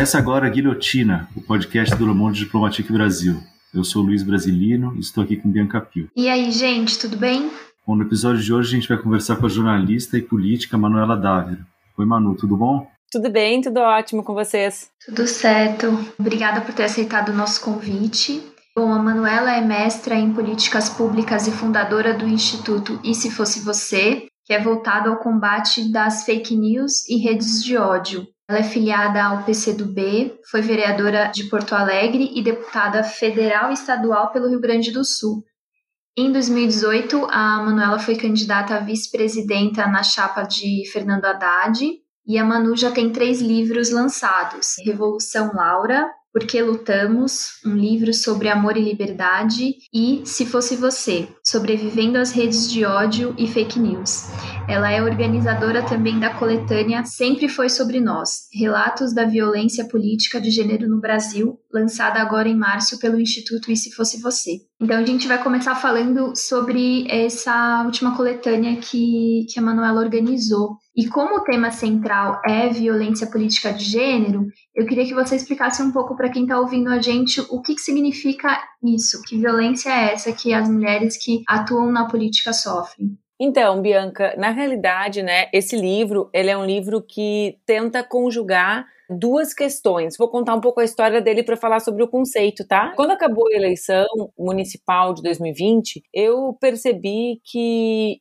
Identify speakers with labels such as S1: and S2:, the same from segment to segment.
S1: Começa agora a Guilhotina, o podcast do Le Monde Diplomatique Brasil. Eu sou Luiz Brasilino e estou aqui com Bianca Pio.
S2: E aí, gente, tudo bem?
S1: Bom, no episódio de hoje a gente vai conversar com a jornalista e política Manuela Dávila. Oi, Manu, tudo bom?
S3: Tudo bem, tudo ótimo com vocês.
S2: Tudo certo. Obrigada por ter aceitado o nosso convite. Bom, a Manuela é mestra em políticas públicas e fundadora do Instituto E Se Fosse Você, que é voltado ao combate das fake news e redes de ódio. Ela é filiada ao PCdoB, foi vereadora de Porto Alegre e deputada federal e estadual pelo Rio Grande do Sul. Em 2018, a Manuela foi candidata a vice-presidenta na chapa de Fernando Haddad, e a Manu já tem três livros lançados: Revolução Laura, por que Lutamos, um livro sobre amor e liberdade, e Se Fosse Você, sobrevivendo às redes de ódio e fake news. Ela é organizadora também da coletânea Sempre Foi Sobre Nós, Relatos da Violência Política de Gênero no Brasil, lançada agora em março pelo Instituto E Se Fosse Você. Então a gente vai começar falando sobre essa última coletânea que, que a Manuela organizou. E como o tema central é violência política de gênero, eu queria que você explicasse um pouco para quem está ouvindo a gente o que, que significa isso, que violência é essa que as mulheres que atuam na política sofrem.
S3: Então, Bianca, na realidade, né, esse livro, ele é um livro que tenta conjugar duas questões. Vou contar um pouco a história dele para falar sobre o conceito, tá? Quando acabou a eleição municipal de 2020, eu percebi que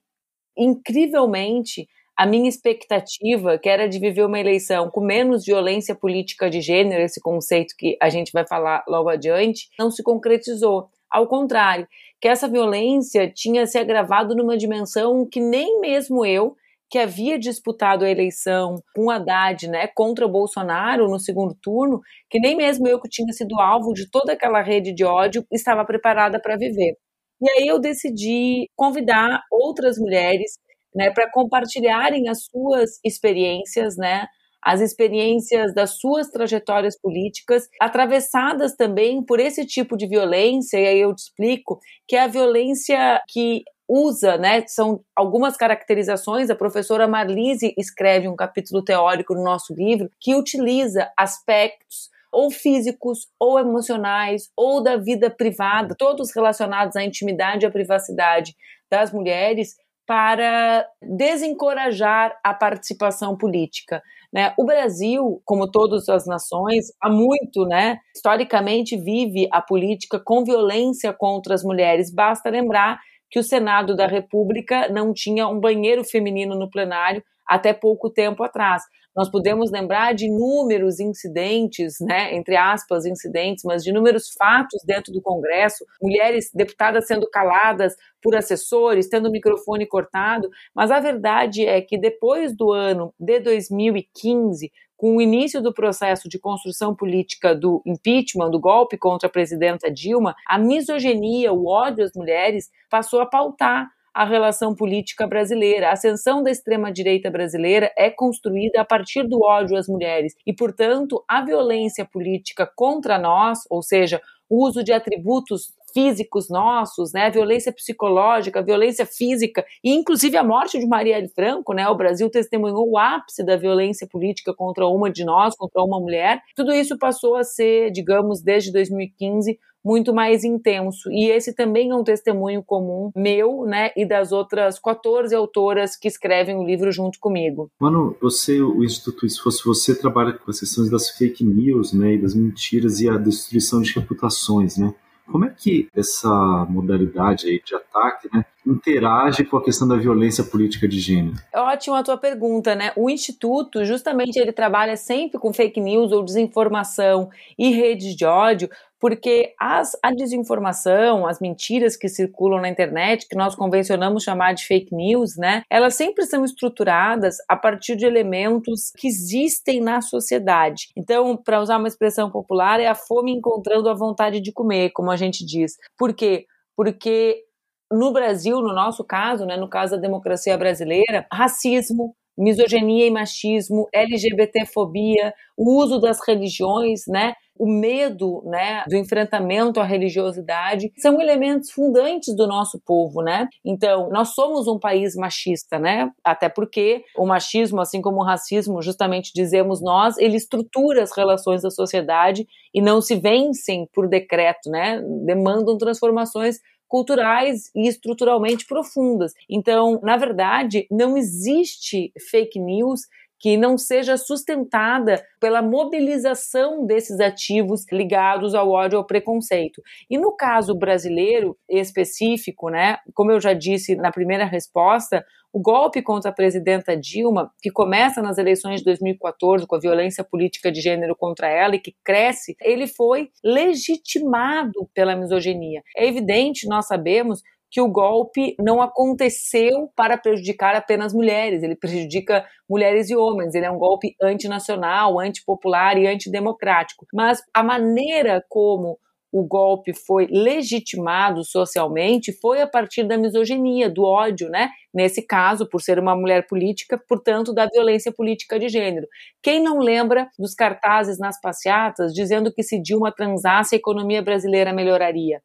S3: incrivelmente a minha expectativa, que era de viver uma eleição com menos violência política de gênero, esse conceito que a gente vai falar logo adiante, não se concretizou. Ao contrário, que essa violência tinha se agravado numa dimensão que nem mesmo eu, que havia disputado a eleição com Haddad, né, contra o Bolsonaro no segundo turno, que nem mesmo eu que tinha sido alvo de toda aquela rede de ódio estava preparada para viver. E aí eu decidi convidar outras mulheres né, para compartilharem as suas experiências, né, as experiências das suas trajetórias políticas, atravessadas também por esse tipo de violência, e aí eu te explico, que é a violência que usa, né, são algumas caracterizações, a professora Marlise escreve um capítulo teórico no nosso livro que utiliza aspectos ou físicos, ou emocionais, ou da vida privada, todos relacionados à intimidade e à privacidade das mulheres, para desencorajar a participação política. Né? O Brasil, como todas as nações, há muito, né, historicamente vive a política com violência contra as mulheres. Basta lembrar que o Senado da República não tinha um banheiro feminino no plenário até pouco tempo atrás. Nós podemos lembrar de inúmeros incidentes, né, entre aspas, incidentes, mas de inúmeros fatos dentro do Congresso, mulheres deputadas sendo caladas por assessores, tendo o microfone cortado, mas a verdade é que depois do ano de 2015, com o início do processo de construção política do impeachment, do golpe contra a presidenta Dilma, a misoginia, o ódio às mulheres passou a pautar a relação política brasileira. A ascensão da extrema-direita brasileira é construída a partir do ódio às mulheres e, portanto, a violência política contra nós, ou seja, o uso de atributos físicos nossos, né, violência psicológica, violência física e inclusive a morte de Marielle Franco, né, o Brasil testemunhou o ápice da violência política contra uma de nós, contra uma mulher. Tudo isso passou a ser, digamos, desde 2015 muito mais intenso. E esse também é um testemunho comum meu, né, e das outras 14 autoras que escrevem o livro junto comigo.
S1: Mano, você, o Instituto Se Fosse Você, trabalha com as questões das fake news, né, e das mentiras e a destruição de reputações, né? Como é que essa modalidade aí de ataque né, interage com a questão da violência política de gênero?
S3: É ótima a tua pergunta, né? O Instituto, justamente, ele trabalha sempre com fake news ou desinformação e redes de ódio, porque as, a desinformação, as mentiras que circulam na internet, que nós convencionamos chamar de fake news, né, elas sempre são estruturadas a partir de elementos que existem na sociedade. Então, para usar uma expressão popular, é a fome encontrando a vontade de comer, como a gente diz. Por quê? Porque no Brasil, no nosso caso, né, no caso da democracia brasileira, racismo, misoginia e machismo, LGBTfobia, o uso das religiões, né? o medo, né, do enfrentamento à religiosidade, são elementos fundantes do nosso povo, né? Então, nós somos um país machista, né? Até porque o machismo, assim como o racismo, justamente dizemos nós, ele estrutura as relações da sociedade e não se vencem por decreto, né? Demandam transformações culturais e estruturalmente profundas. Então, na verdade, não existe fake news que não seja sustentada pela mobilização desses ativos ligados ao ódio ao preconceito. E no caso brasileiro específico, né, como eu já disse na primeira resposta, o golpe contra a presidenta Dilma, que começa nas eleições de 2014 com a violência política de gênero contra ela e que cresce, ele foi legitimado pela misoginia. É evidente, nós sabemos, que o golpe não aconteceu para prejudicar apenas mulheres, ele prejudica mulheres e homens, ele é um golpe antinacional, antipopular e antidemocrático. Mas a maneira como o golpe foi legitimado socialmente foi a partir da misoginia, do ódio, né? Nesse caso, por ser uma mulher política, portanto, da violência política de gênero. Quem não lembra dos cartazes nas passeatas dizendo que se Dilma transasse a economia brasileira melhoraria?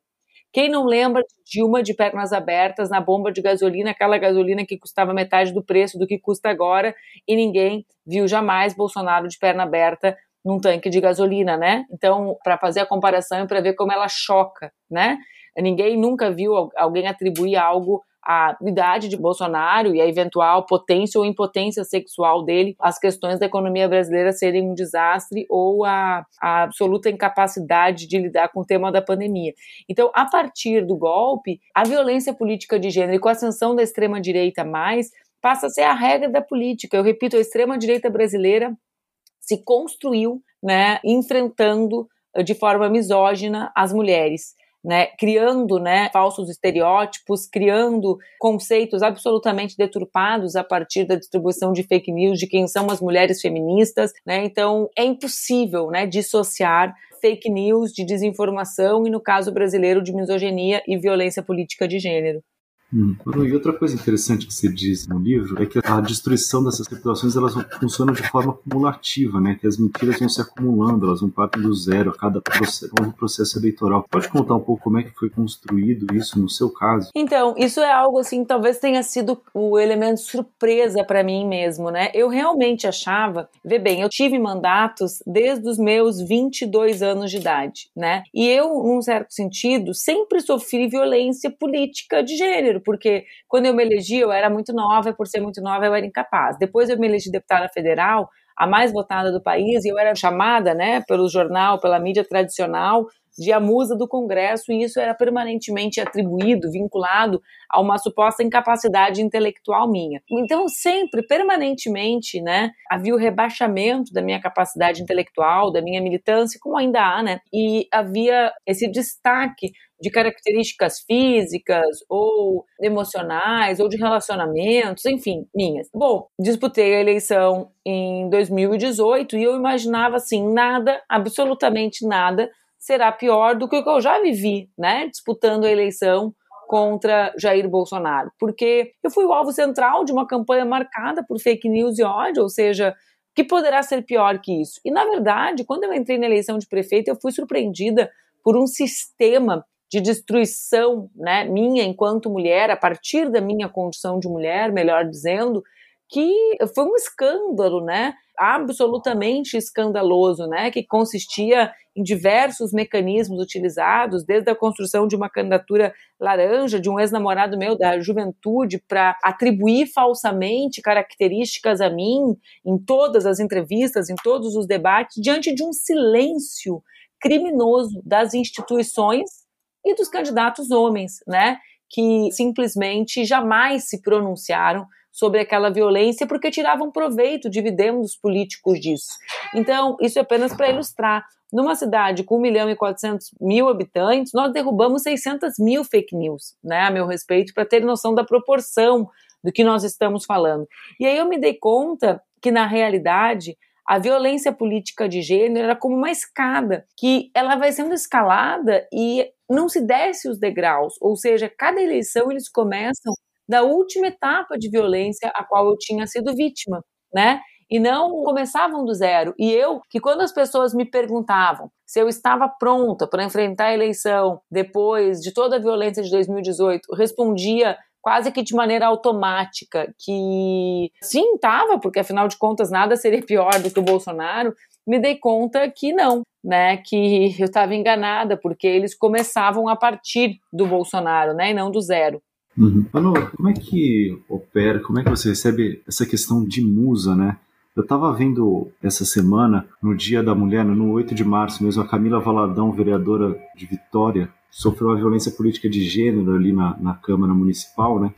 S3: Quem não lembra de Dilma de pernas abertas na bomba de gasolina, aquela gasolina que custava metade do preço do que custa agora, e ninguém viu jamais Bolsonaro de perna aberta num tanque de gasolina, né? Então, para fazer a comparação e para ver como ela choca, né? Ninguém nunca viu alguém atribuir algo a idade de Bolsonaro e a eventual potência ou impotência sexual dele, as questões da economia brasileira serem um desastre ou a, a absoluta incapacidade de lidar com o tema da pandemia. Então, a partir do golpe, a violência política de gênero e com a ascensão da extrema-direita mais, passa a ser a regra da política. Eu repito, a extrema-direita brasileira se construiu, né, enfrentando de forma misógina as mulheres né, criando né, falsos estereótipos, criando conceitos absolutamente deturpados a partir da distribuição de fake news de quem são as mulheres feministas. Né? Então, é impossível né, dissociar fake news de desinformação e, no caso brasileiro, de misoginia e violência política de gênero.
S1: Hum. E outra coisa interessante que você diz no livro é que a destruição dessas reputações elas funcionam de forma acumulativa, né? Que as mentiras vão se acumulando, elas vão partir do zero a cada processo, novo processo eleitoral. Pode contar um pouco como é que foi construído isso no seu caso?
S3: Então, isso é algo assim, talvez tenha sido o elemento surpresa para mim mesmo, né? Eu realmente achava, vê bem, eu tive mandatos desde os meus 22 anos de idade, né? E eu, num certo sentido, sempre sofri violência política de gênero porque quando eu me elegi, eu era muito nova, por ser muito nova, eu era incapaz. Depois eu me elegi deputada federal, a mais votada do país, e eu era chamada, né, pelo jornal, pela mídia tradicional, de a musa do Congresso, e isso era permanentemente atribuído, vinculado a uma suposta incapacidade intelectual minha. Então, sempre, permanentemente, né, havia o rebaixamento da minha capacidade intelectual, da minha militância, como ainda há, né, e havia esse destaque de características físicas ou emocionais ou de relacionamentos, enfim, minhas. Bom, disputei a eleição em 2018 e eu imaginava assim, nada, absolutamente nada será pior do que o que eu já vivi, né, disputando a eleição contra Jair Bolsonaro, porque eu fui o alvo central de uma campanha marcada por fake news e ódio, ou seja, que poderá ser pior que isso? E na verdade, quando eu entrei na eleição de prefeito, eu fui surpreendida por um sistema de destruição, né, minha enquanto mulher, a partir da minha condição de mulher, melhor dizendo, que foi um escândalo, né? Absolutamente escandaloso, né? Que consistia em diversos mecanismos utilizados, desde a construção de uma candidatura laranja de um ex-namorado meu da juventude para atribuir falsamente características a mim em todas as entrevistas, em todos os debates, diante de um silêncio criminoso das instituições e dos candidatos homens, né? Que simplesmente jamais se pronunciaram sobre aquela violência porque tiravam proveito, dividendos políticos disso. Então, isso é apenas para ilustrar. Numa cidade com 1 milhão e 400 mil habitantes, nós derrubamos 600 mil fake news, né, a meu respeito, para ter noção da proporção do que nós estamos falando. E aí eu me dei conta que, na realidade, a violência política de gênero era como uma escada, que ela vai sendo escalada e não se desce os degraus, ou seja, cada eleição eles começam da última etapa de violência a qual eu tinha sido vítima, né? E não começavam do zero. E eu, que quando as pessoas me perguntavam se eu estava pronta para enfrentar a eleição depois de toda a violência de 2018, respondia quase que de maneira automática que sim, estava, porque afinal de contas nada seria pior do que o Bolsonaro, me dei conta que não, né, que eu estava enganada, porque eles começavam a partir do Bolsonaro, né, e não do zero.
S1: Uhum. Manu, como é que opera, como é que você recebe essa questão de musa, né? Eu estava vendo essa semana, no Dia da Mulher, no 8 de março mesmo, a Camila Valadão, vereadora de Vitória, sofreu uma violência política de gênero ali na, na Câmara Municipal, né?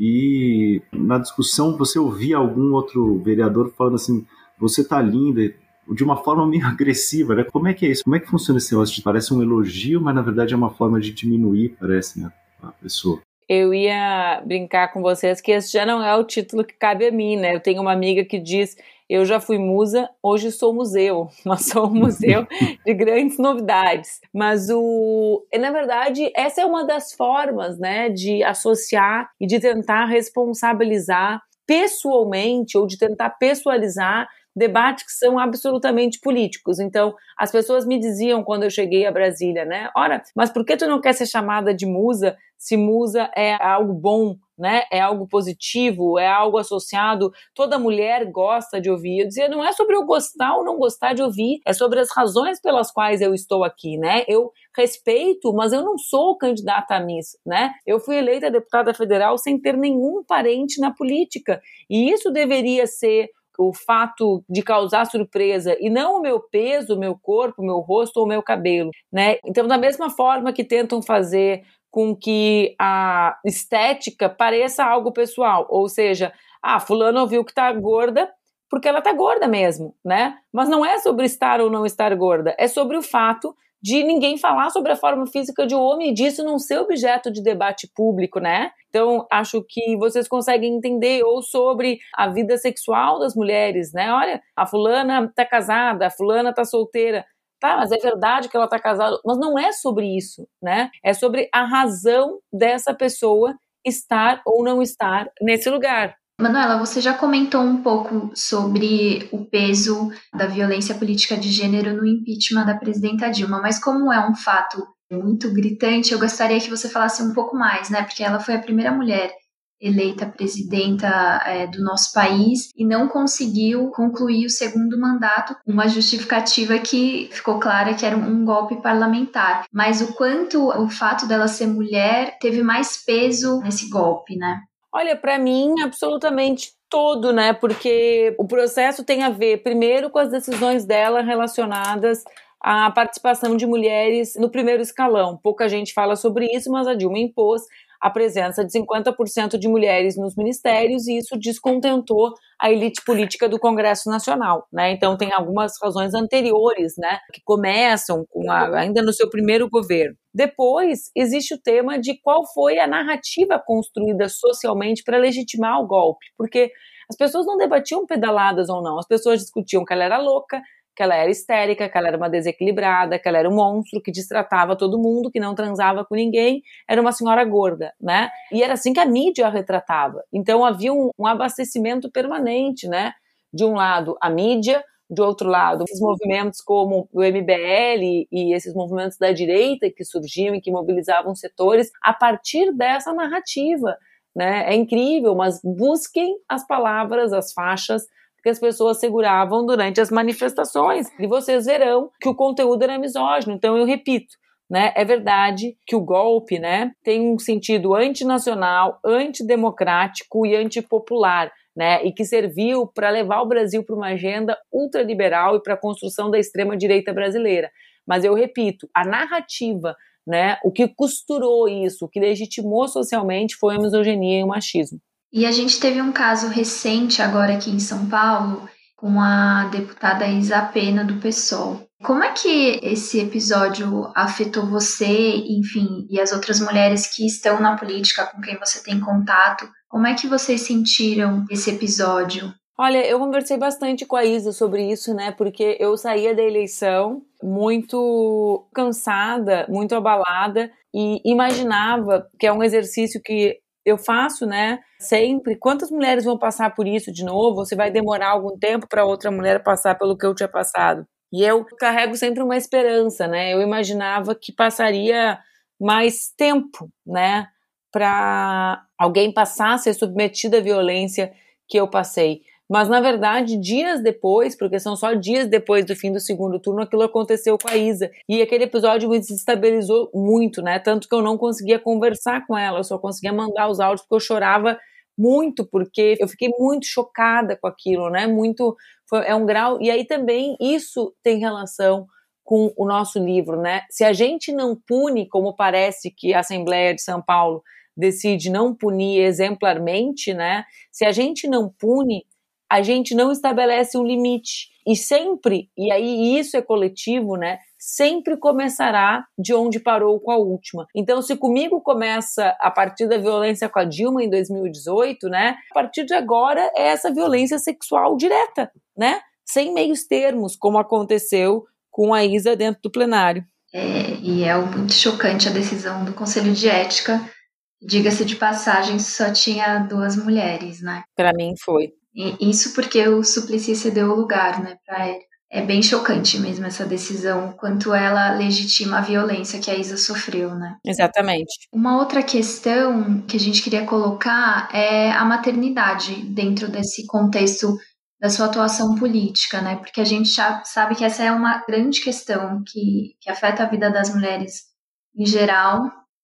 S1: E na discussão você ouvia algum outro vereador falando assim: você tá linda, de uma forma meio agressiva, né? Como é que é isso? Como é que funciona esse negócio? Parece um elogio, mas na verdade é uma forma de diminuir, parece, né? A pessoa
S3: eu ia brincar com vocês que esse já não é o título que cabe a mim, né? Eu tenho uma amiga que diz eu já fui musa, hoje sou museu. Nós somos um museu de grandes novidades. Mas o, na verdade, essa é uma das formas, né, de associar e de tentar responsabilizar pessoalmente ou de tentar pessoalizar debates que são absolutamente políticos. Então, as pessoas me diziam quando eu cheguei a Brasília, né? Ora, mas por que tu não quer ser chamada de musa se musa é algo bom, né? É algo positivo, é algo associado. Toda mulher gosta de ouvir. Eu dizia, não é sobre eu gostar ou não gostar de ouvir, é sobre as razões pelas quais eu estou aqui, né? Eu respeito, mas eu não sou candidata a Miss, né? Eu fui eleita deputada federal sem ter nenhum parente na política. E isso deveria ser o fato de causar surpresa e não o meu peso, o meu corpo, o meu rosto ou o meu cabelo, né? Então, da mesma forma que tentam fazer com que a estética pareça algo pessoal, ou seja, ah, fulano ouviu que tá gorda porque ela tá gorda mesmo, né? Mas não é sobre estar ou não estar gorda, é sobre o fato de ninguém falar sobre a forma física de um homem e disso não ser objeto de debate público, né? Então, acho que vocês conseguem entender ou sobre a vida sexual das mulheres, né? Olha, a fulana tá casada, a fulana tá solteira. Tá, mas é verdade que ela tá casada, mas não é sobre isso, né? É sobre a razão dessa pessoa estar ou não estar nesse lugar.
S2: Manuela, você já comentou um pouco sobre o peso da violência política de gênero no impeachment da presidenta Dilma, mas como é um fato muito gritante, eu gostaria que você falasse um pouco mais, né? Porque ela foi a primeira mulher eleita presidenta é, do nosso país e não conseguiu concluir o segundo mandato, uma justificativa que ficou clara que era um golpe parlamentar. Mas o quanto o fato dela ser mulher teve mais peso nesse golpe, né?
S3: Olha, para mim, absolutamente todo, né? Porque o processo tem a ver, primeiro, com as decisões dela relacionadas à participação de mulheres no primeiro escalão. Pouca gente fala sobre isso, mas a Dilma impôs a presença de 50% de mulheres nos ministérios e isso descontentou a elite política do Congresso Nacional, né? Então tem algumas razões anteriores, né, que começam a, ainda no seu primeiro governo. Depois existe o tema de qual foi a narrativa construída socialmente para legitimar o golpe, porque as pessoas não debatiam pedaladas ou não, as pessoas discutiam que ela era louca, que ela era histérica, que ela era uma desequilibrada, que ela era um monstro que destratava todo mundo, que não transava com ninguém, era uma senhora gorda, né? E era assim que a mídia a retratava. Então havia um, um abastecimento permanente, né? De um lado, a mídia, de outro lado, esses movimentos como o MBL e esses movimentos da direita que surgiam e que mobilizavam setores a partir dessa narrativa. Né? É incrível, mas busquem as palavras, as faixas que as pessoas seguravam durante as manifestações. E vocês verão que o conteúdo era misógino. Então, eu repito, né, é verdade que o golpe né, tem um sentido antinacional, antidemocrático e antipopular. Né, e que serviu para levar o Brasil para uma agenda ultraliberal e para a construção da extrema-direita brasileira. Mas eu repito, a narrativa, né, o que costurou isso, o que legitimou socialmente foi a misoginia e o machismo.
S2: E a gente teve um caso recente agora aqui em São Paulo com a deputada Isa Pena do PSOL. Como é que esse episódio afetou você, enfim, e as outras mulheres que estão na política com quem você tem contato? Como é que vocês sentiram esse episódio?
S3: Olha, eu conversei bastante com a Isa sobre isso, né? Porque eu saía da eleição muito cansada, muito abalada e imaginava que é um exercício que eu faço, né, sempre. Quantas mulheres vão passar por isso de novo? Você vai demorar algum tempo para outra mulher passar pelo que eu tinha passado? E eu carrego sempre uma esperança, né? Eu imaginava que passaria mais tempo, né, para alguém passar a ser submetido à violência que eu passei. Mas, na verdade, dias depois, porque são só dias depois do fim do segundo turno, aquilo aconteceu com a Isa. E aquele episódio me desestabilizou muito, né? Tanto que eu não conseguia conversar com ela, eu só conseguia mandar os áudios porque eu chorava muito, porque eu fiquei muito chocada com aquilo, né? Muito. Foi, é um grau. E aí também isso tem relação com o nosso livro, né? Se a gente não pune, como parece que a Assembleia de São Paulo decide não punir exemplarmente, né? Se a gente não pune, a gente não estabelece um limite. E sempre, e aí isso é coletivo, né? Sempre começará de onde parou com a última. Então, se comigo começa a partir da violência com a Dilma em 2018, né? A partir de agora é essa violência sexual direta, né? Sem meios termos, como aconteceu com a Isa dentro do plenário.
S2: É, e é muito chocante a decisão do Conselho de Ética. Diga-se de passagem, só tinha duas mulheres, né?
S3: Para mim foi.
S2: Isso porque o Suplicy cedeu o lugar, né, para ele. É bem chocante mesmo essa decisão, quanto ela legitima a violência que a Isa sofreu, né?
S3: Exatamente.
S2: Uma outra questão que a gente queria colocar é a maternidade dentro desse contexto da sua atuação política, né? Porque a gente já sabe que essa é uma grande questão que, que afeta a vida das mulheres em geral,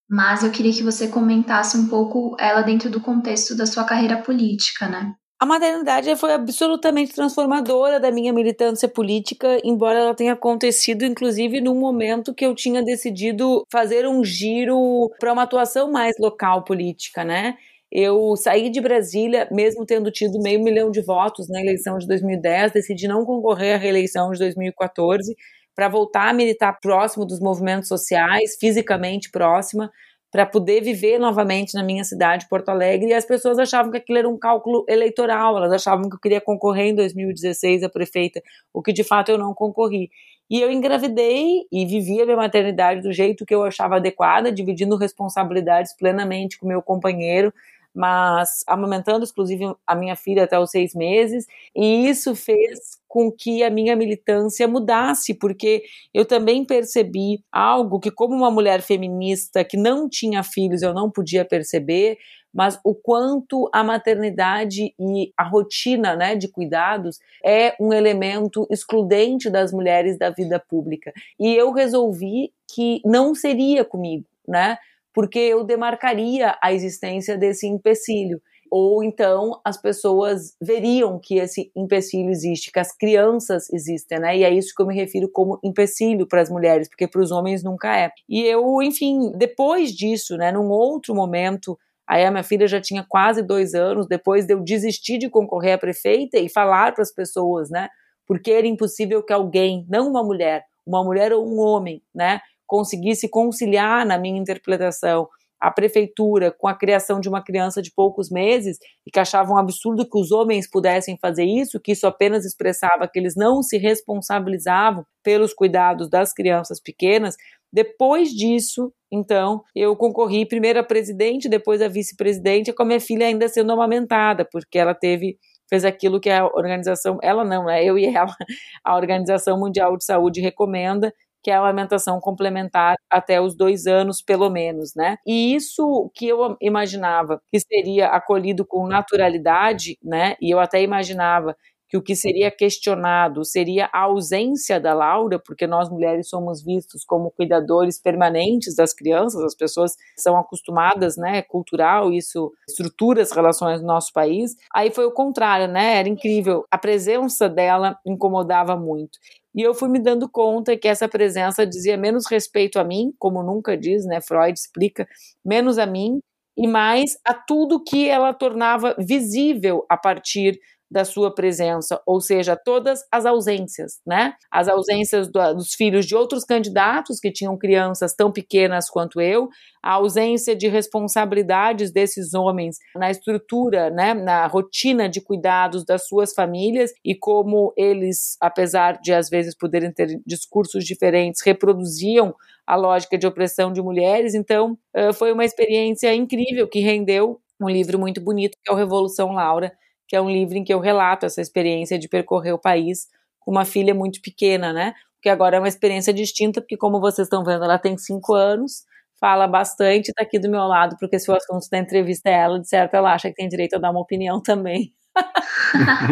S2: mas eu queria que você comentasse um pouco ela dentro do contexto da sua carreira política, né?
S3: A maternidade foi absolutamente transformadora da minha militância política, embora ela tenha acontecido, inclusive, num momento que eu tinha decidido fazer um giro para uma atuação mais local política, né? Eu saí de Brasília, mesmo tendo tido meio milhão de votos na eleição de 2010, decidi não concorrer à reeleição de 2014 para voltar a militar próximo dos movimentos sociais, fisicamente próxima, para poder viver novamente na minha cidade, Porto Alegre, e as pessoas achavam que aquilo era um cálculo eleitoral, elas achavam que eu queria concorrer em 2016 a prefeita, o que de fato eu não concorri. E eu engravidei e vivi a minha maternidade do jeito que eu achava adequada, dividindo responsabilidades plenamente com meu companheiro, mas amamentando exclusive a minha filha até os seis meses, e isso fez com que a minha militância mudasse, porque eu também percebi algo que, como uma mulher feminista que não tinha filhos, eu não podia perceber, mas o quanto a maternidade e a rotina né, de cuidados é um elemento excludente das mulheres da vida pública. E eu resolvi que não seria comigo, né? Porque eu demarcaria a existência desse empecilho ou então as pessoas veriam que esse empecilho existe, que as crianças existem, né? E é isso que eu me refiro como empecilho para as mulheres, porque para os homens nunca é. E eu, enfim, depois disso, né, num outro momento, aí a minha filha já tinha quase dois anos, depois de eu desistir de concorrer a prefeita e falar para as pessoas, né? Porque era impossível que alguém, não uma mulher, uma mulher ou um homem, né, conseguisse conciliar na minha interpretação a prefeitura com a criação de uma criança de poucos meses e que achavam um absurdo que os homens pudessem fazer isso, que isso apenas expressava que eles não se responsabilizavam pelos cuidados das crianças pequenas. Depois disso, então, eu concorri primeiro a presidente, depois a vice-presidente, com a minha filha ainda sendo amamentada, porque ela teve fez aquilo que a organização, ela não, né, eu e ela, a Organização Mundial de Saúde recomenda, que é a amamentação complementar até os dois anos, pelo menos, né? E isso que eu imaginava que seria acolhido com naturalidade, né? E eu até imaginava que o que seria questionado seria a ausência da Laura, porque nós mulheres somos vistos como cuidadores permanentes das crianças, as pessoas são acostumadas, né, cultural, isso estrutura as relações no nosso país. Aí foi o contrário, né? Era incrível. A presença dela incomodava muito. E eu fui me dando conta que essa presença dizia menos respeito a mim, como nunca diz, né? Freud explica, menos a mim e mais a tudo que ela tornava visível a partir da sua presença, ou seja, todas as ausências, né? As ausências do, dos filhos de outros candidatos que tinham crianças tão pequenas quanto eu, a ausência de responsabilidades desses homens na estrutura, né, na rotina de cuidados das suas famílias e como eles, apesar de às vezes poderem ter discursos diferentes, reproduziam a lógica de opressão de mulheres. Então, foi uma experiência incrível que rendeu um livro muito bonito que é o Revolução Laura, que é um livro em que eu relato essa experiência de percorrer o país com uma filha muito pequena, né? Que agora é uma experiência distinta, porque como vocês estão vendo, ela tem cinco anos, fala bastante, está aqui do meu lado, porque se o assunto da entrevista é ela, de certo ela acha que tem direito a dar uma opinião também.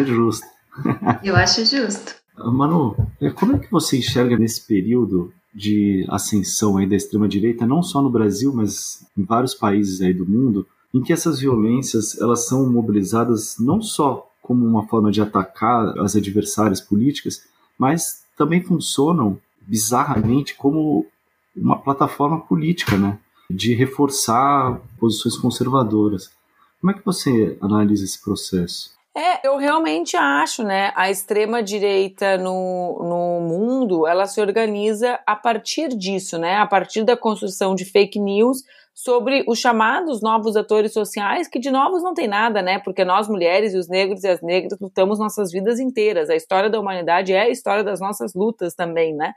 S1: É justo.
S2: Eu acho justo.
S1: Manu, é, como é que você enxerga nesse período de ascensão aí da extrema-direita, não só no Brasil, mas em vários países aí do mundo, em que essas violências elas são mobilizadas não só como uma forma de atacar as adversárias políticas, mas também funcionam bizarramente como uma plataforma política, né, de reforçar posições conservadoras. Como é que você analisa esse processo?
S3: É, eu realmente acho, né? A extrema direita no, no mundo, ela se organiza a partir disso, né? A partir da construção de fake news sobre os chamados novos atores sociais, que de novos não tem nada, né? Porque nós mulheres e os negros e as negras lutamos nossas vidas inteiras. A história da humanidade é a história das nossas lutas também, né?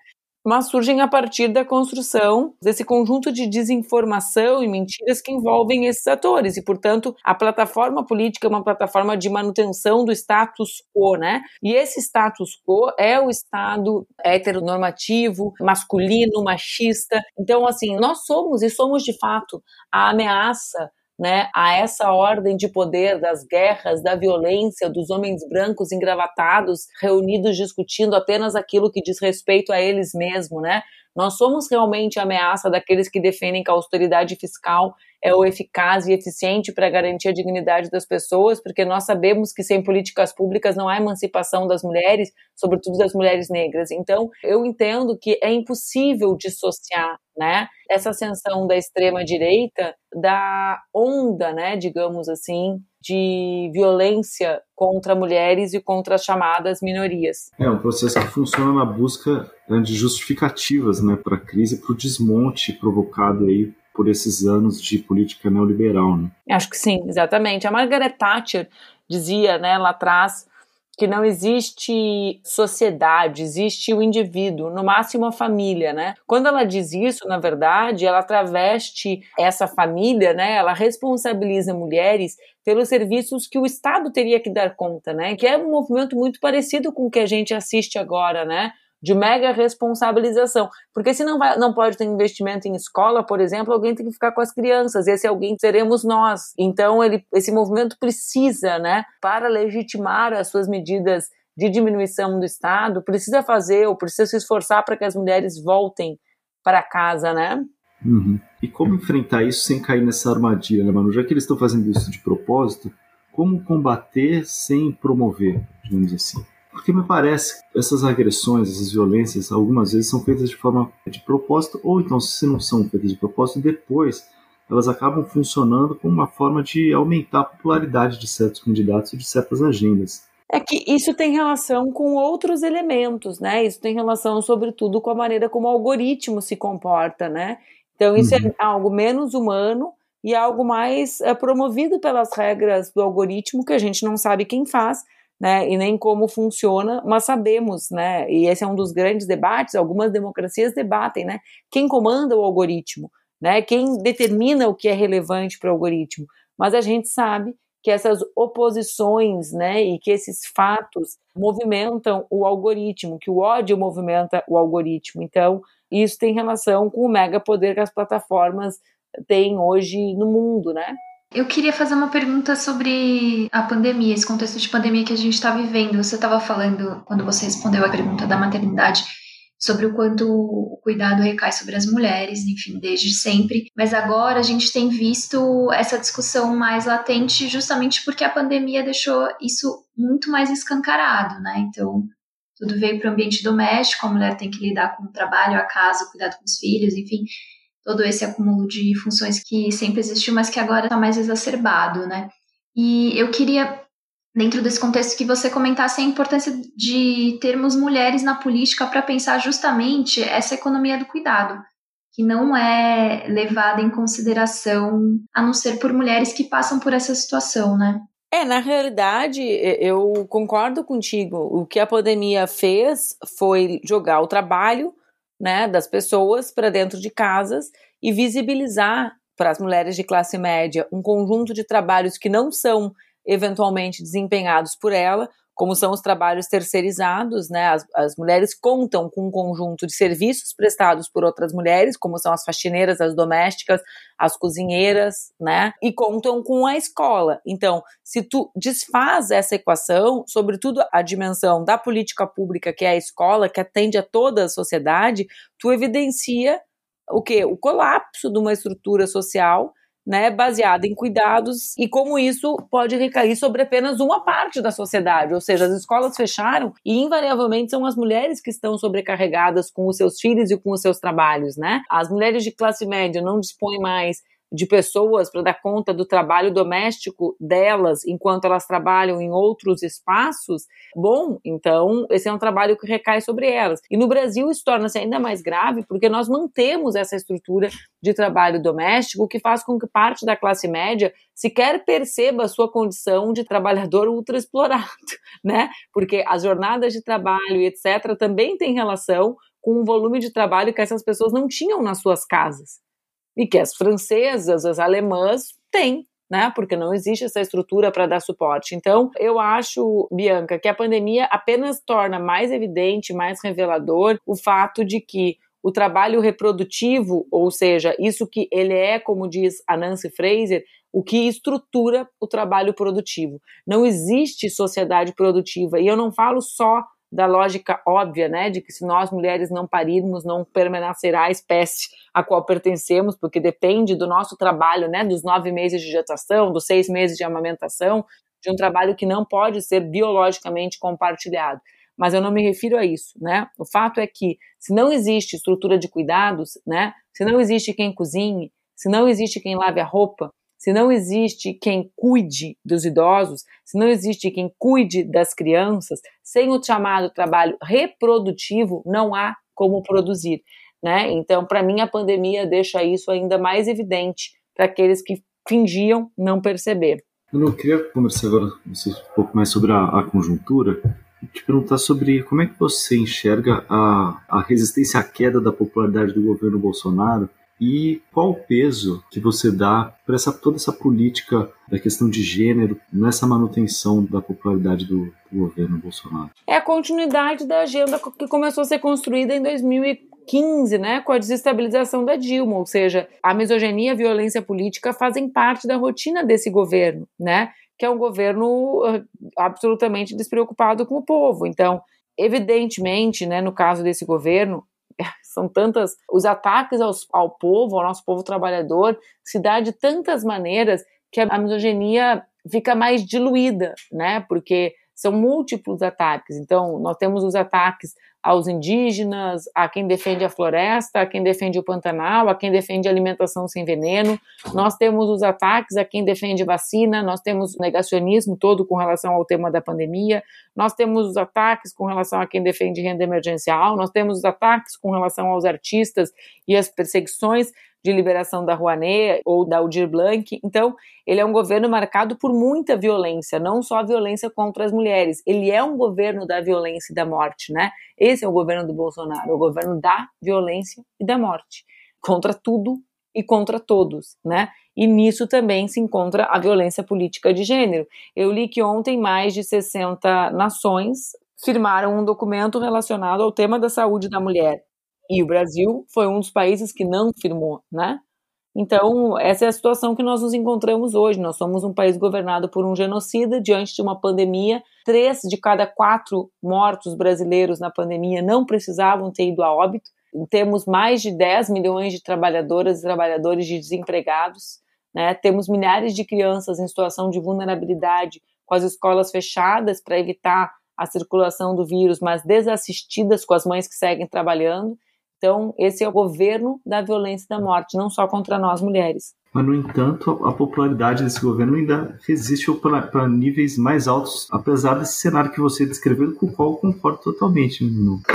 S3: Mas surgem a partir da construção desse conjunto de desinformação e mentiras que envolvem esses atores. E, portanto, a plataforma política é uma plataforma de manutenção do status quo, né? E esse status quo é o Estado heteronormativo, masculino, machista. Então, assim, nós somos e somos de fato a ameaça né, a essa ordem de poder das guerras, da violência, dos homens brancos engravatados, reunidos discutindo apenas aquilo que diz respeito a eles mesmos, né? Nós somos realmente a ameaça daqueles que defendem que a austeridade fiscal é o eficaz e eficiente para garantir a dignidade das pessoas, porque nós sabemos que sem políticas públicas não há emancipação das mulheres, sobretudo das mulheres negras. Então, eu entendo que é impossível dissociar, né, essa ascensão da extrema direita da onda, né, digamos assim, de violência contra mulheres e contra as chamadas minorias.
S1: É um processo que funciona na busca né, de justificativas, né, para a crise, para o desmonte provocado aí por esses anos de política neoliberal, né?
S3: Acho que sim, exatamente. A Margaret Thatcher dizia, né, lá atrás, que não existe sociedade, existe o indivíduo, no máximo a família, né? Quando ela diz isso, na verdade, ela traveste essa família, né? Ela responsabiliza mulheres pelos serviços que o Estado teria que dar conta, né? Que é um movimento muito parecido com o que a gente assiste agora, né? De mega responsabilização. Porque se não, vai, não pode ter investimento em escola, por exemplo, alguém tem que ficar com as crianças. Esse alguém seremos nós. Então, ele, esse movimento precisa, né, para legitimar as suas medidas de diminuição do Estado, precisa fazer ou precisa se esforçar para que as mulheres voltem para casa, né?
S1: Uhum. E como enfrentar isso sem cair nessa armadilha, né, Manu? Já que eles estão fazendo isso de propósito, como combater sem promover, digamos assim? Porque me parece que essas agressões, essas violências, algumas vezes são feitas de forma de propósito, ou então, se não são feitas de propósito, depois elas acabam funcionando como uma forma de aumentar a popularidade de certos candidatos e de certas agendas.
S3: É que isso tem relação com outros elementos, né? Isso tem relação, sobretudo, com a maneira como o algoritmo se comporta, né? Então, isso é uhum. é algo menos humano e algo mais é, promovido pelas regras do algoritmo que a gente não sabe quem faz, né, e nem como funciona, mas sabemos, né, e esse é um dos grandes debates, algumas democracias debatem, né, quem comanda o algoritmo, né, quem determina o que é relevante para o algoritmo, mas a gente sabe que essas oposições, né, e que esses fatos movimentam o algoritmo, que o ódio movimenta o algoritmo. Então, isso tem relação com o mega poder que as plataformas têm hoje no mundo, né?
S2: Eu queria fazer uma pergunta sobre a pandemia, esse contexto de pandemia que a gente está vivendo. Você estava falando, quando você respondeu a pergunta da maternidade, sobre o quanto o cuidado recai sobre as mulheres, enfim, desde sempre. Mas agora a gente tem visto essa discussão mais latente justamente porque a pandemia deixou isso muito mais escancarado, né? Então, tudo veio para o ambiente doméstico, a mulher tem que lidar com o trabalho, a casa, o cuidado com os filhos, enfim todo esse acúmulo de funções que sempre existiu, mas que agora está mais exacerbado, né? E eu queria, dentro desse contexto, que você comentasse a importância de termos mulheres na política para pensar justamente essa economia do cuidado, que não é levada em consideração a não ser por mulheres que passam por essa situação, né?
S3: É, na realidade, eu concordo contigo. O que a pandemia fez foi jogar o trabalho né, das pessoas para dentro de casas e visibilizar para as mulheres de classe média um conjunto de trabalhos que não são eventualmente desempenhados por ela, como são os trabalhos terceirizados, né? As, as, mulheres contam com um conjunto de serviços prestados por outras mulheres, como são as faxineiras, as domésticas, as cozinheiras, né? E contam com a escola. Então, se tu desfaz essa equação, sobretudo a dimensão da política pública, que é a escola, que atende a toda a sociedade, tu evidencia o que? O colapso de uma estrutura social né, baseada em cuidados e como isso pode recair sobre apenas uma parte da sociedade, ou seja, as escolas fecharam e invariavelmente são as mulheres que estão sobrecarregadas com os seus filhos e com os seus trabalhos, né? As mulheres de classe média não dispõem mais de pessoas para dar conta do trabalho doméstico delas enquanto elas trabalham em outros espaços, bom, então esse é um trabalho que recai sobre elas. E no Brasil isso torna-se ainda mais grave porque nós mantemos essa estrutura de trabalho doméstico que faz com que parte da classe média sequer perceba a sua condição de trabalhador ultraexplorado, né? Porque as jornadas de trabalho e etc. também têm relação com o volume de trabalho que essas pessoas não tinham nas suas casas e que as francesas, as alemãs têm, né? Porque não existe essa estrutura para dar suporte. Então, eu acho, Bianca, que a pandemia apenas torna mais evidente, mais revelador o fato de que o trabalho reprodutivo, ou seja, isso que ele é, como diz a Nancy Fraser, o que estrutura o trabalho produtivo. Não existe sociedade produtiva, e eu não falo só da lógica óbvia, né, de que se nós mulheres não parirmos, não permanecerá a espécie a qual pertencemos, porque depende do nosso trabalho, né, dos nove meses de gestação, dos seis meses de amamentação, de um trabalho que não pode ser biologicamente compartilhado. Mas eu não me refiro a isso, né? O fato é que se não existe estrutura de cuidados, né, se não existe quem cozinhe, se não existe quem lave a roupa, se não existe quem cuide dos idosos, se não existe quem cuide das crianças, sem o chamado trabalho reprodutivo, não há como produzir. Né? Então, para mim, a pandemia deixa isso ainda mais evidente para aqueles que fingiam não perceber.
S1: Eu queria conversar agora com você um pouco mais sobre a, a conjuntura te perguntar sobre como é que você enxerga a, a resistência à queda da popularidade do governo Bolsonaro e qual o peso que você dá para essa, toda essa política da questão de gênero nessa manutenção da popularidade do, do governo Bolsonaro?
S3: É a continuidade da agenda que começou a ser construída em 2015, né, com a desestabilização da Dilma, ou seja, a misoginia e a violência política fazem parte da rotina desse governo, né, que é um governo ah, absolutamente despreocupado com o povo. Então, evidentemente, né, no caso desse governo, são tantas. Os ataques aos, ao povo, ao nosso povo trabalhador, se dá de tantas maneiras que a misoginia fica mais diluída, né? Porque são múltiplos ataques. Então, nós temos os ataques aos indígenas, a quem defende a floresta, a quem defende o Pantanal, a quem defende alimentação sem veneno. Nós temos os ataques a quem defende vacina, nós temos o negacionismo todo com relação ao tema da pandemia, nós temos os ataques com relação a quem defende renda emergencial, nós temos os ataques com relação aos artistas e as perseguições de liberação da Rouanet ou da Aldir Blanc. Então, ele é um governo marcado por muita violência, não só a violência contra as mulheres. Ele é um governo da violência e da morte, né? Esse é o governo do Bolsonaro, é o governo da violência e da morte, contra tudo e contra todos, né? E nisso também se encontra a violência política de gênero. Eu li que ontem mais de 60 nações firmaram um documento relacionado ao tema da saúde da mulher. E o Brasil foi um dos países que não firmou, né? Então, essa é a situação que nós nos encontramos hoje. Nós somos um país governado por um genocida diante de uma pandemia. Três de cada quatro mortos brasileiros na pandemia não precisavam ter ido a óbito. Temos mais de 10 milhões de trabalhadoras e trabalhadores de desempregados. Né? Temos milhares de crianças em situação de vulnerabilidade, com as escolas fechadas para evitar a circulação do vírus, mas desassistidas com as mães que seguem trabalhando. Então, esse é o governo da violência e da morte, não só contra nós mulheres.
S1: Mas, no entanto, a popularidade desse governo ainda resiste para níveis mais altos, apesar desse cenário que você descreveu, com o qual eu concordo totalmente.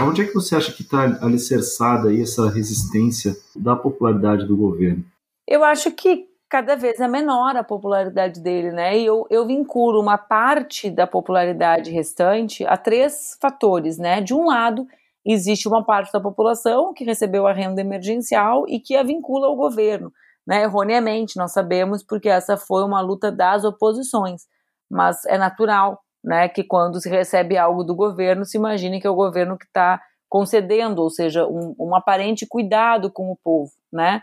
S1: Onde é que você acha que está alicerçada aí essa resistência da popularidade do governo?
S3: Eu acho que cada vez é menor a popularidade dele, né? E eu, eu vinculo uma parte da popularidade restante a três fatores, né? De um lado, existe uma parte da população que recebeu a renda emergencial e que a vincula ao governo. né, erroneamente, nós sabemos, porque essa foi uma luta das oposições, mas é natural né, que quando se recebe algo do governo, se imagine que é o governo que está concedendo, ou seja, um, um aparente cuidado com o povo, né?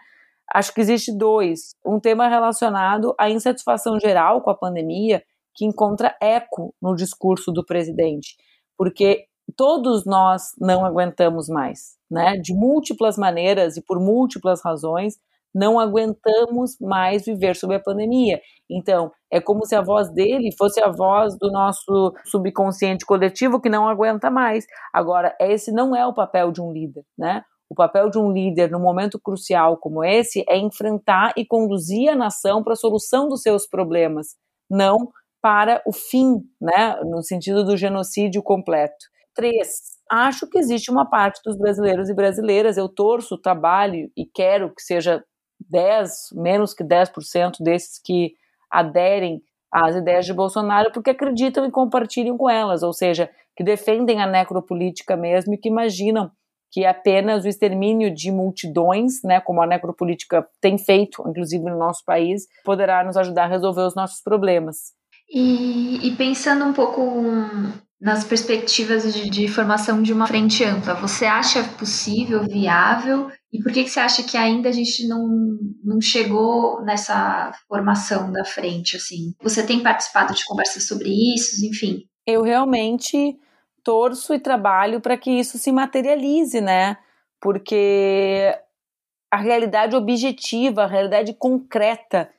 S3: Acho que existe dois. Um tema relacionado à insatisfação geral com a pandemia, que encontra eco no discurso do presidente, porque todos nós não aguentamos mais, né? De múltiplas maneiras e por múltiplas razões, não aguentamos mais viver sob a pandemia. Então, é como se a voz dele fosse a voz do nosso subconsciente coletivo que não aguenta mais. Agora, esse não é o papel de um líder, né? O papel de um líder num momento crucial como esse é enfrentar e conduzir a nação para a solução dos seus problemas, não para o fim, né, no sentido do genocídio completo. Três, acho que existe uma parte dos brasileiros e brasileiras, eu torço, trabalho e quero que seja 10, menos que 10% desses que aderem às ideias de Bolsonaro porque acreditam e compartilham com elas, ou seja, que defendem a necropolítica mesmo e que imaginam que apenas o extermínio de multidões, né, como a necropolítica tem feito, inclusive no nosso país, poderá nos ajudar a resolver os nossos problemas.
S2: E, e pensando um pouco nas perspectivas de, de, formação de uma frente ampla, você acha possível, viável? E por que, que você acha que ainda a gente não, não chegou nessa formação da frente? Assim, você tem participado de conversas sobre isso, enfim?
S3: Eu realmente torço e trabalho para que isso se materialize, né? Porque a realidade objetiva, a realidade concreta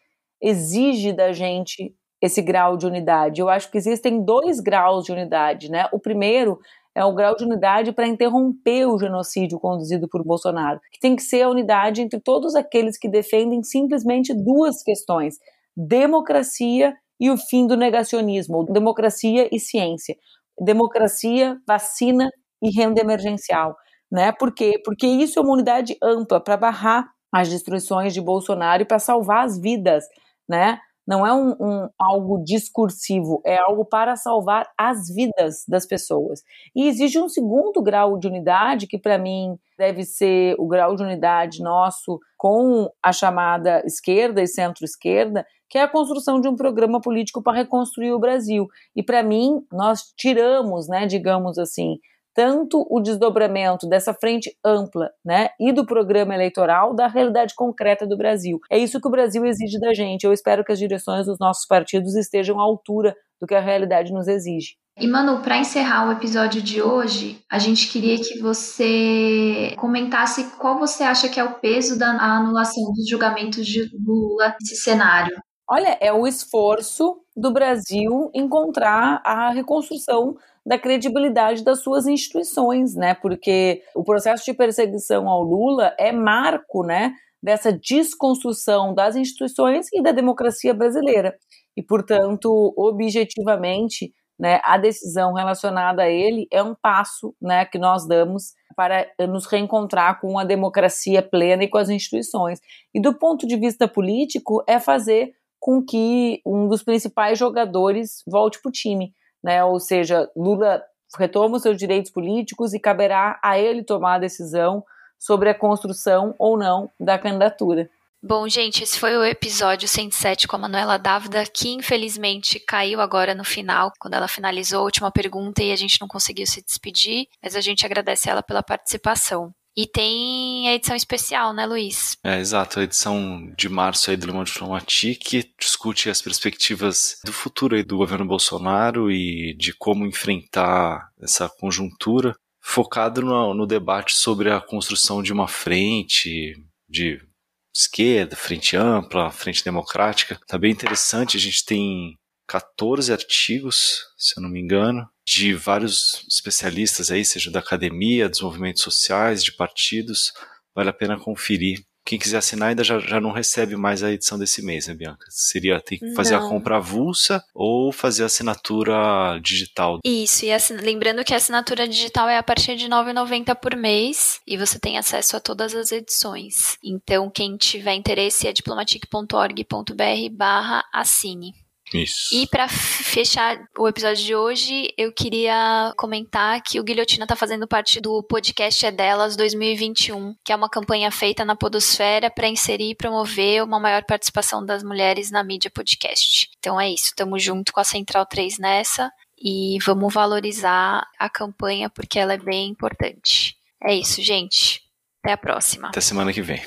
S3: exige da gente esse grau de unidade. Eu acho que existem dois graus de unidade, né? O primeiro é o grau de unidade para interromper o genocídio conduzido por Bolsonaro, que tem que ser a unidade entre todos aqueles que defendem simplesmente duas questões: democracia e o fim do negacionismo, democracia e ciência, democracia, vacina e renda emergencial, né? Por quê? Porque isso é uma unidade ampla para barrar as destruições de Bolsonaro e para salvar as vidas, né? Não é um, um, algo discursivo, é algo para salvar as vidas das pessoas. E existe um segundo grau de unidade, que para mim deve ser o grau de unidade nosso com a chamada esquerda e centro-esquerda, que é a construção de um programa político para reconstruir o Brasil. E para mim, nós tiramos, né, digamos assim, tanto o desdobramento dessa frente ampla né, e do programa eleitoral da realidade concreta do Brasil. É isso que o Brasil exige da gente. Eu espero que as direções dos nossos partidos estejam à altura do que a realidade nos exige.
S2: E Manu, para encerrar o episódio de hoje, a gente queria que você comentasse qual você acha que é o peso da anulação dos julgamentos de Lula nesse cenário.
S3: Olha, é o esforço do Brasil encontrar a reconstrução da credibilidade das suas instituições, né? Porque o processo de perseguição ao Lula é marco, né? Dessa desconstrução das instituições e da democracia brasileira. E, portanto, objetivamente, né, a decisão relacionada a ele é um passo né, que nós damos para nos reencontrar com a democracia plena e com as instituições. E do ponto de vista político, é fazer com que um dos principais jogadores volte para o time né? Ou seja, Lula retoma os seus direitos políticos e caberá a ele tomar a decisão sobre a construção ou não da candidatura.
S2: Bom, gente, esse foi o episódio 107 com a Manuela Dávida, que infelizmente caiu agora no final, quando ela finalizou a última pergunta e a gente não conseguiu se despedir, mas a gente agradece ela pela participação. E tem a edição especial, né, Luiz?
S1: É, exato. A edição de março aí do Le Monde Diplomatique discute as perspectivas do futuro aí do governo Bolsonaro e de como enfrentar essa conjuntura, focado no, no debate sobre a construção de uma frente de esquerda, frente ampla, frente democrática. Tá bem interessante, a gente tem 14 artigos, se eu não me engano, de vários especialistas aí, seja da academia, dos movimentos sociais, de partidos. Vale a pena conferir. Quem quiser assinar ainda já, já não recebe mais a edição desse mês, né, Bianca? Seria ter que fazer não. a compra avulsa ou fazer a assinatura digital.
S2: Isso, e assin... lembrando que a assinatura digital é a partir de R$ 9,90 por mês e você tem acesso a todas as edições. Então, quem tiver interesse é diplomatic.org.br barra assine.
S4: Isso.
S2: E para fechar o episódio de hoje, eu queria comentar que o Guilhotina está fazendo parte do podcast É Delas 2021, que é uma campanha feita na Podosfera para inserir e promover uma maior participação das mulheres na mídia podcast. Então é isso, estamos junto com a Central 3 nessa e vamos valorizar a campanha porque ela é bem importante. É isso, gente. Até a próxima.
S4: Até semana que vem.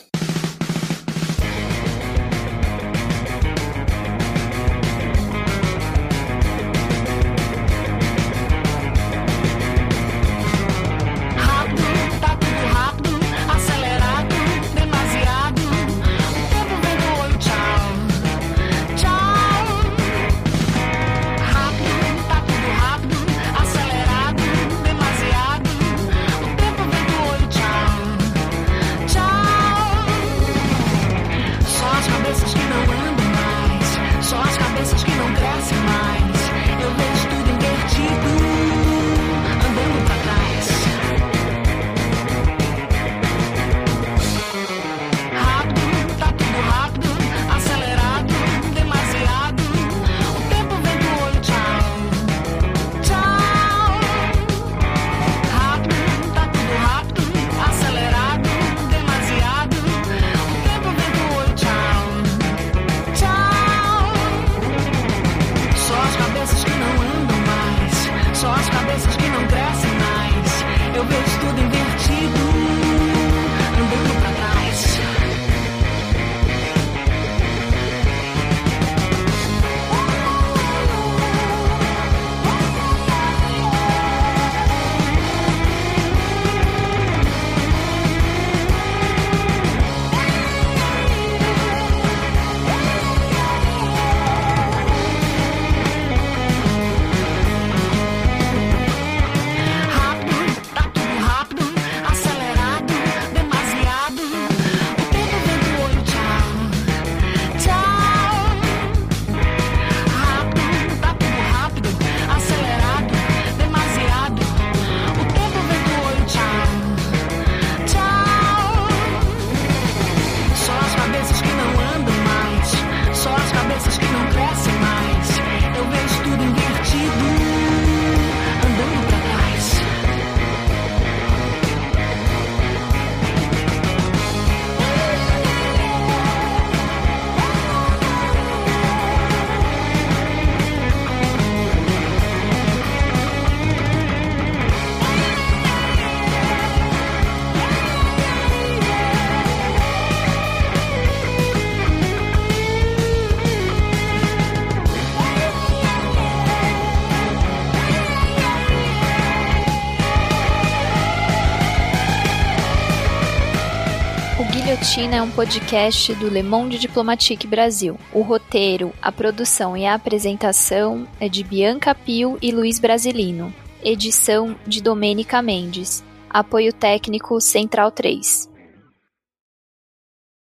S2: China é um podcast do Le Monde Diplomatique Brasil. O roteiro, a produção e a apresentação é de Bianca Pio e Luiz Brasilino. Edição de Domênica Mendes. Apoio técnico Central 3.